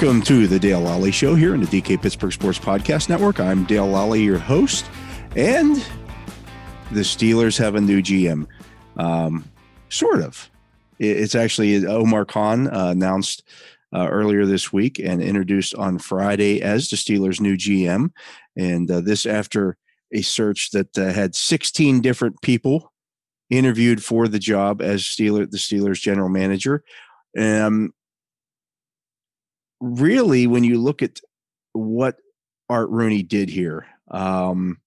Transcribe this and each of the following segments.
Welcome to the Dale Lolley Show here in the DK Pittsburgh Sports Podcast Network. I'm Dale Lolley, your host, and the Steelers have a new GM. Um, sort of. It's actually Omar Khan uh, announced uh, earlier this week and introduced on Friday as the Steelers' new GM. And uh, this after a search that uh, had 16 different people interviewed for the job as Steeler, the Steelers' general manager. Um, really, when you look at what Art Rooney did here, um,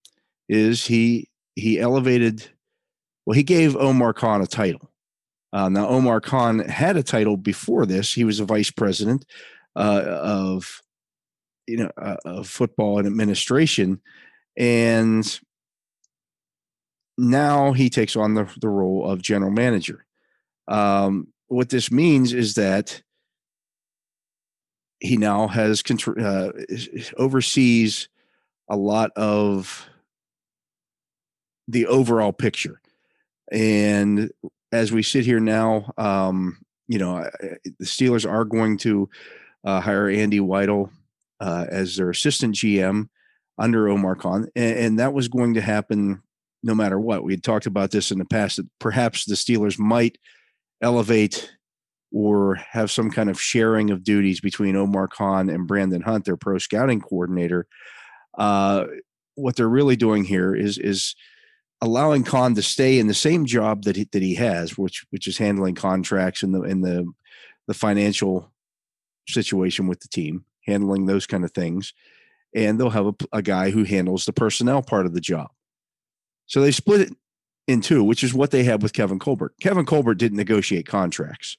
is he he elevated. Well, he gave Omar Khan a title. Uh, now, Omar Khan had a title before this. He was a vice president uh, of you know uh, of football and administration, and now he takes on the, the role of general manager. Um, what this means is that he now has uh, oversees a lot of the overall picture. And as we sit here now, um, you know, the Steelers are going to uh, hire Andy Weidl uh, as their assistant GM under Omar Khan, and, and, that was going to happen no matter what. We had talked about this in the past that perhaps the Steelers might elevate or have some kind of sharing of duties between Omar Khan and Brandon Hunt, their pro scouting coordinator. Uh, what they're really doing here is is allowing Khan to stay in the same job that he, that he has, which which is handling contracts and the and the the financial situation with the team, handling those kind of things, and they'll have a, a guy who handles the personnel part of the job. So they split it in two, which is what they had with Kevin Colbert. Kevin Colbert didn't negotiate contracts.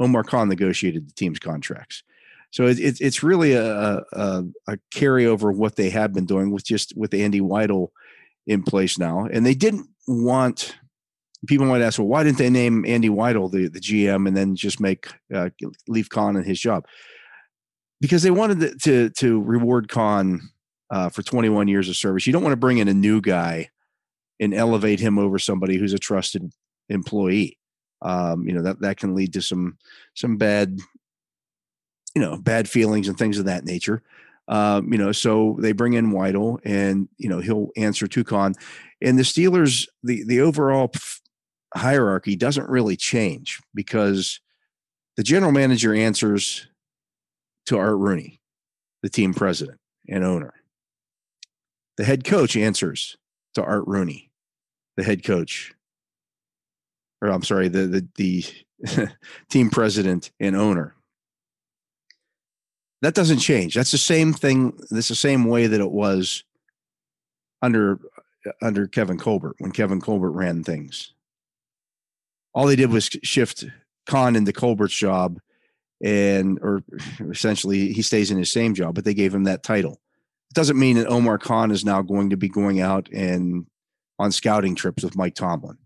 Omar Khan negotiated the team's contracts. So it, it, it's really a, a, a carryover of what they have been doing with just with Andy Weidl in place now. And they didn't want people might ask, well, why didn't they name Andy Weidl the, the GM and then just make uh, leave Khan in his job? Because they wanted to to, to reward Khan uh, for 21 years of service. You don't want to bring in a new guy and elevate him over somebody who's a trusted employee um, you know that that can lead to some some bad you know bad feelings and things of that nature. Um, you know so they bring in Weidl and you know he'll answer to Khan and the Steelers the the overall hierarchy doesn't really change because the general manager answers to Art Rooney the team president and owner. The head coach answers to Art Rooney the head coach or I'm sorry, the the, the team president and owner. That doesn't change. That's the same thing. That's the same way that it was under under Kevin Colbert when Kevin Colbert ran things. All they did was shift Khan into Colbert's job, and or essentially he stays in his same job, but they gave him that title. It doesn't mean that Omar Khan is now going to be going out and on scouting trips with Mike Tomlin.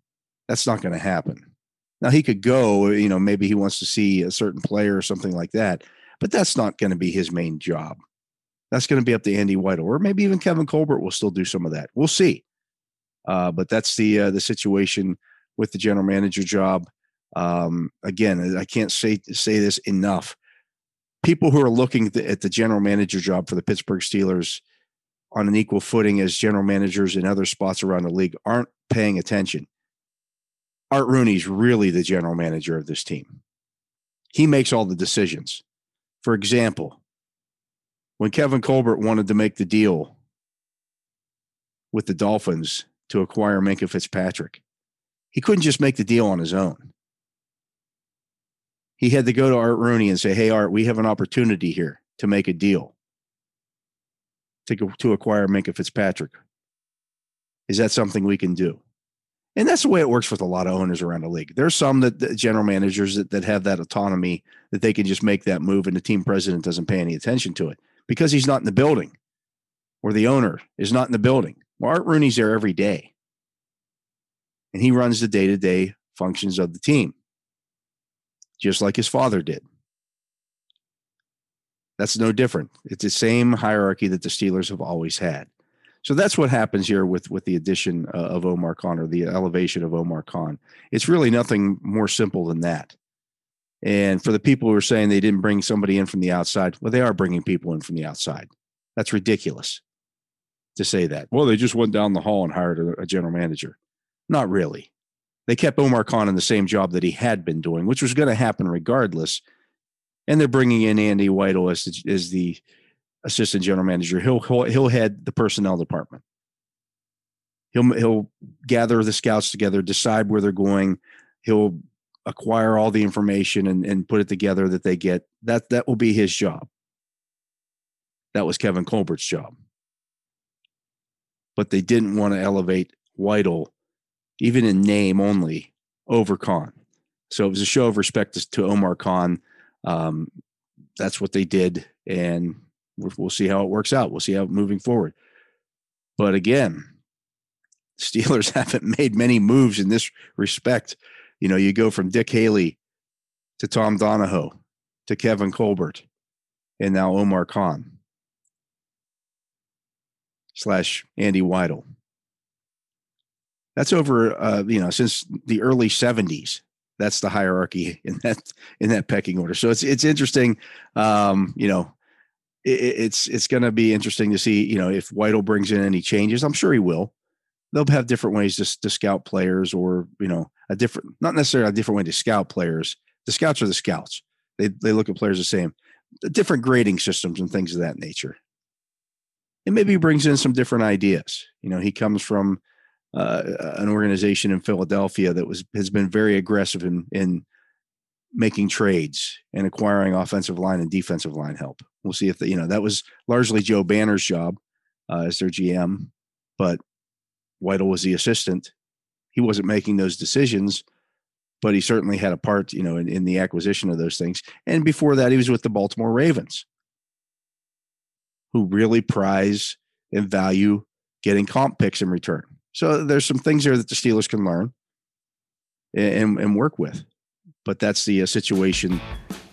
That's not going to happen. Now he could go, you know, maybe he wants to see a certain player or something like that, but that's not going to be his main job. That's going to be up to Andy Weidl, or maybe even Kevin Colbert will still do some of that. We'll see. Uh, but that's the uh, the situation with the general manager job. Um, again, I can't say say this enough. people who are looking at the general manager job for the Pittsburgh Steelers on an equal footing as general managers in other spots around the league aren't paying attention. Art Rooney's really the general manager of this team. He makes all the decisions. For example, when Kevin Colbert wanted to make the deal with the Dolphins to acquire Minkah Fitzpatrick, he couldn't just make the deal on his own. He had to go to Art Rooney and say, Hey, Art, we have an opportunity here to make a deal to, to acquire Minkah Fitzpatrick. Is that something we can do? And that's the way it works with a lot of owners around the league. There's some that, that general managers that, that have that autonomy that they can just make that move and the team president doesn't pay any attention to it because he's not in the building or the owner is not in the building. Well, Art Rooney's there every day and he runs the day to day functions of the team, just like his father did. That's no different. It's the same hierarchy that the Steelers have always had. So that's what happens here with with the addition uh, of Omar Khan or the elevation of Omar Khan. It's really nothing more simple than that. And for the people who are saying they didn't bring somebody in from the outside, well, they are bringing people in from the outside. That's ridiculous to say that. Well, they just went down the hall and hired a, a general manager. Not really. They kept Omar Khan in the same job that he had been doing, which was going to happen regardless and they're bringing in Andy Weidl as as the assistant general manager. He'll, he'll head the personnel department. He'll he'll gather the scouts together, decide where they're going. He'll acquire all the information and, and put it together that they get. That that will be his job. That was Kevin Colbert's job. But they didn't want to elevate Weidl, even in name only, over Khan. So it was a show of respect to, to Omar Khan um, that's what they did, and we'll see how it works out. We'll see how moving forward. But again, Steelers haven't made many moves in this respect. You know, you go from Dick Haley to Tom Donahoe to Kevin Colbert and now Omar Khan slash Andy Weidl. That's over, uh, you know, since the early 70s that's the hierarchy in that in that pecking order. So it's it's interesting. Um, you know, it's it's going to be interesting to see. You know, if Weidl brings in any changes, I'm sure he will. They'll have different ways to, to scout players, or you know, a different not necessarily a different way to scout players. The scouts are the scouts. They they look at players the same. Different grading systems and things of that nature. And maybe he brings in some different ideas. You know, he comes from uh, an organization in Philadelphia that was has been very aggressive in in making trades and acquiring offensive line and defensive line help. We'll see if the, you know that was largely Joe Banner's job uh, as their GM, but Weidl was the assistant. He wasn't making those decisions, but he certainly had a part, you know, in, in the acquisition of those things. And before that, he was with the Baltimore Ravens, who really prize and value getting comp picks in return. So there's some things there that the Steelers can learn and, and work with. But that's the uh, situation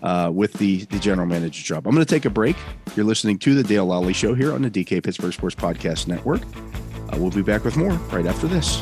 uh, with the, the general manager job. I'm going to take a break. You're listening to the Dale Lolley Show here on the DK Pittsburgh Sports Podcast Network. Uh, we'll be back with more right after this.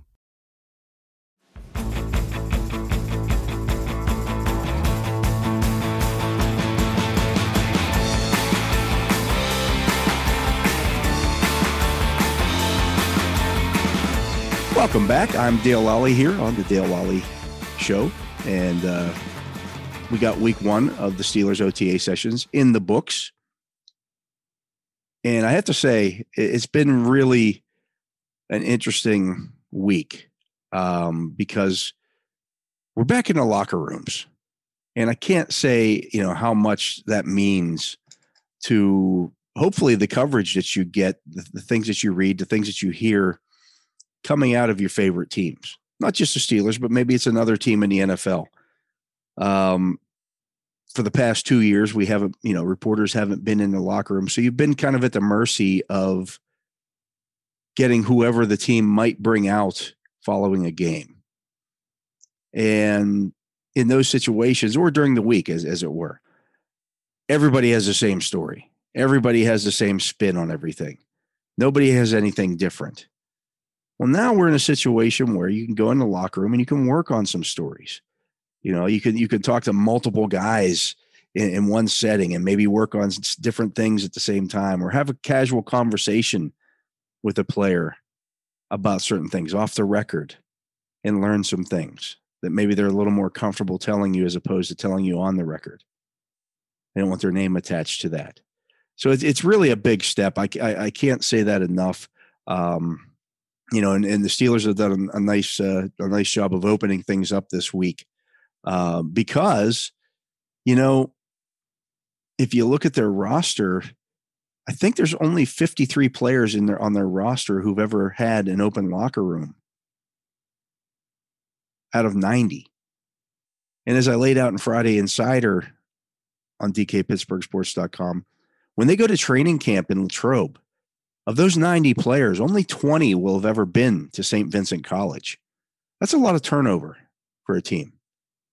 Welcome back. I'm Dale Lolley here on the Dale Lolley Show, and uh, we got week one of the Steelers OTA sessions in the books. And I have to say, it's been really an interesting week um, because we're back in the locker rooms. And I can't say, you know, how much that means to hopefully the coverage that you get, the, the things that you read, the things that you hear coming out of your favorite teams, not just the Steelers, but maybe it's another team in the NFL. Um, for the past two years, we haven't, you know, reporters haven't been in the locker room. So you've been kind of at the mercy of getting whoever the team might bring out following a game. And in those situations, or during the week, as, as it were, everybody has the same story. Everybody has the same spin on everything. Nobody has anything different. Well, now we're in a situation where you can go in the locker room and you can work on some stories. You know, you can you can talk to multiple guys in, in one setting and maybe work on different things at the same time, or have a casual conversation with a player about certain things off the record, and learn some things that maybe they're a little more comfortable telling you as opposed to telling you on the record. They don't want their name attached to that. So it's, it's really a big step. I, I, I can't say that enough. Um, you know, and, and the Steelers have done a, nice uh, a nice job of opening things up this week uh, because, you know, if you look at their roster, I think there's only 53 players in their on their roster who've ever had an open locker room out of 90. And as I laid out in Friday Insider on DKPittsburghSports.com, when they go to training camp in Latrobe, of those 90 players, only 20 will have ever been to St. Vincent College. That's a lot of turnover for a team.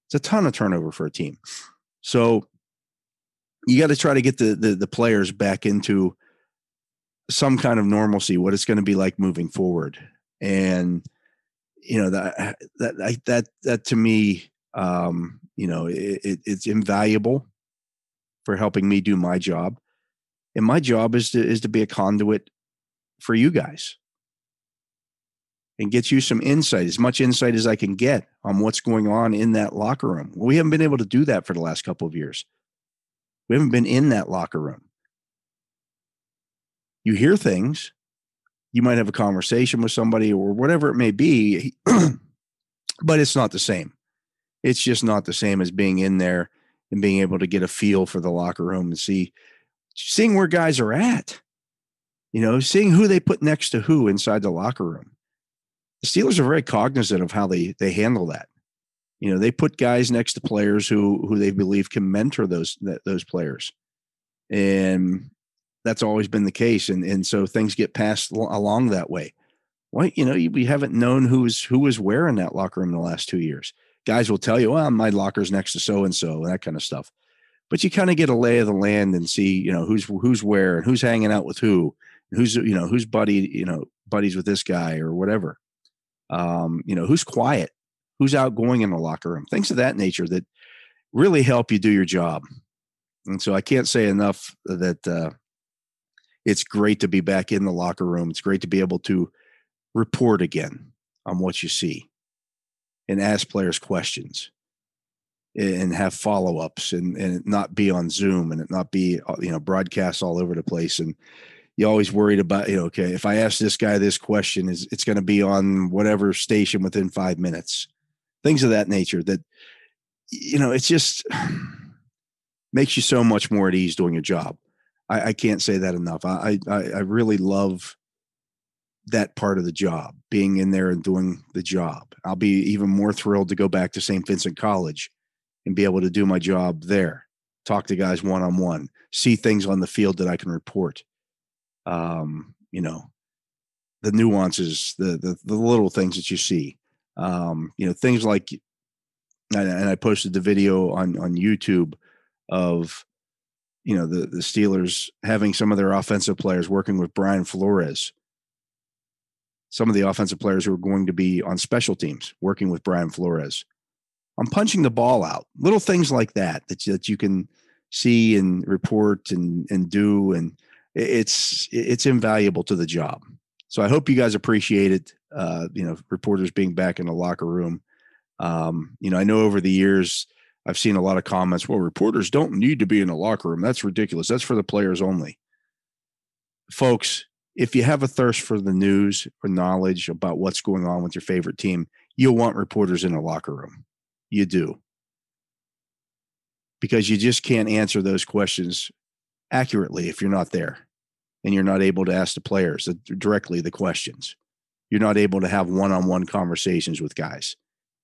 It's a ton of turnover for a team. So you got to try to get the, the, the players back into some kind of normalcy, what it's going to be like moving forward. And you know that that that that to me, um, you know, it, it, it's invaluable for helping me do my job. And my job is to is to be a conduit for you guys and get you some insight, as much insight as I can get on what's going on in that locker room. We haven't been able to do that for the last couple of years. We haven't been in that locker room. You hear things, you might have a conversation with somebody or whatever it may be, but it's not the same. It's just not the same as being in there and being able to get a feel for the locker room and see, seeing where guys are at you know, seeing who they put next to who inside the locker room. The Steelers are very cognizant of how they they handle that. You know, they put guys next to players who who they believe can mentor those those players, and that's always been the case. And and so things get passed along that way. Well, you know, we haven't known who's who was where in that locker room in the last two years. Guys will tell you, "Well, my locker's next to so and so," and that kind of stuff. But you kind of get a lay of the land and see, you know, who's who's where and who's hanging out with who who's you know who's buddy you know buddies with this guy or whatever. Um you know who's quiet? Who's outgoing in the locker room? Things of that nature that really help you do your job. And so i can't say enough that uh it's great to be back in the locker room. It's great to be able to report again on what you see and ask players questions and have follow-ups and, and not be on zoom and not be uh, you know broadcasts all over the place and you always worried about, you know, okay, if I ask this guy this question, is it's going to be on whatever station within five minutes, things of that nature. That you know, it's just makes you so much more at ease doing your job. I, I can't say that enough. I, I I really love that part of the job, being in there and doing the job. I'll be even more thrilled to go back to St. Vincent College and be able to do my job there, talk to guys one on one, see things on the field that I can report um, you know, the nuances, the, the, the little things that you see, um, you know, things like, and, I posted the video on on YouTube of, you know, the the Steelers having some of their offensive players working with Brian Flores. Some of the offensive players who are going to be on special teams working with Brian Flores. I'm punching the ball out. Little things like that that that you can see and report and and do and it's it's invaluable to the job. So I hope you guys appreciate it. uh, you know, reporters being back in the locker room. Um, you know, I know over the years I've seen a lot of comments. Well, reporters don't need to be in the locker room. That's ridiculous. That's for the players only. Folks, if you have a thirst for the news or knowledge about what's going on with your favorite team, you'll want reporters in a locker room. You do. Because you just can't answer those questions accurately if you're not there and you're not able to ask the players directly the questions. You're not able to have one on one conversations with guys.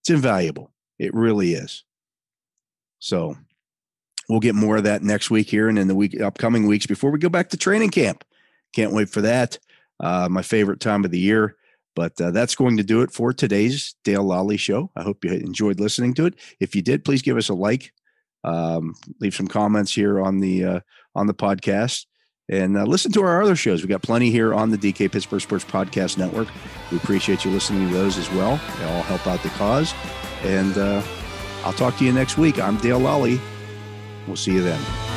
It's invaluable. It really is. So we'll get more of that next week here and in the week upcoming weeks before we go back to training camp. Can't wait for that. Uh, my favorite time of the year. But uh, that's going to do it for today's Dale Lolley show. I hope you enjoyed listening to it. If you did, please give us a like, um, leave some comments here on the uh, on the podcast, and uh, listen to our other shows. We've got plenty here on the DK Pittsburgh Sports Podcast Network. We appreciate you listening to those as well. They all help out the cause. And uh, I'll talk to you next week. I'm Dale Lolley. We'll see you then.